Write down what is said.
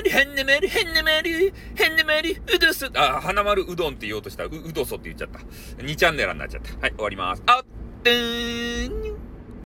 まり、へんねまり、へんねまり、へんねまり、うどそ、あ、花丸うどんって言おうとしたら、う、うどそって言っちゃった。2チャンネルになっちゃった。はい、終わります。あっ、てーん。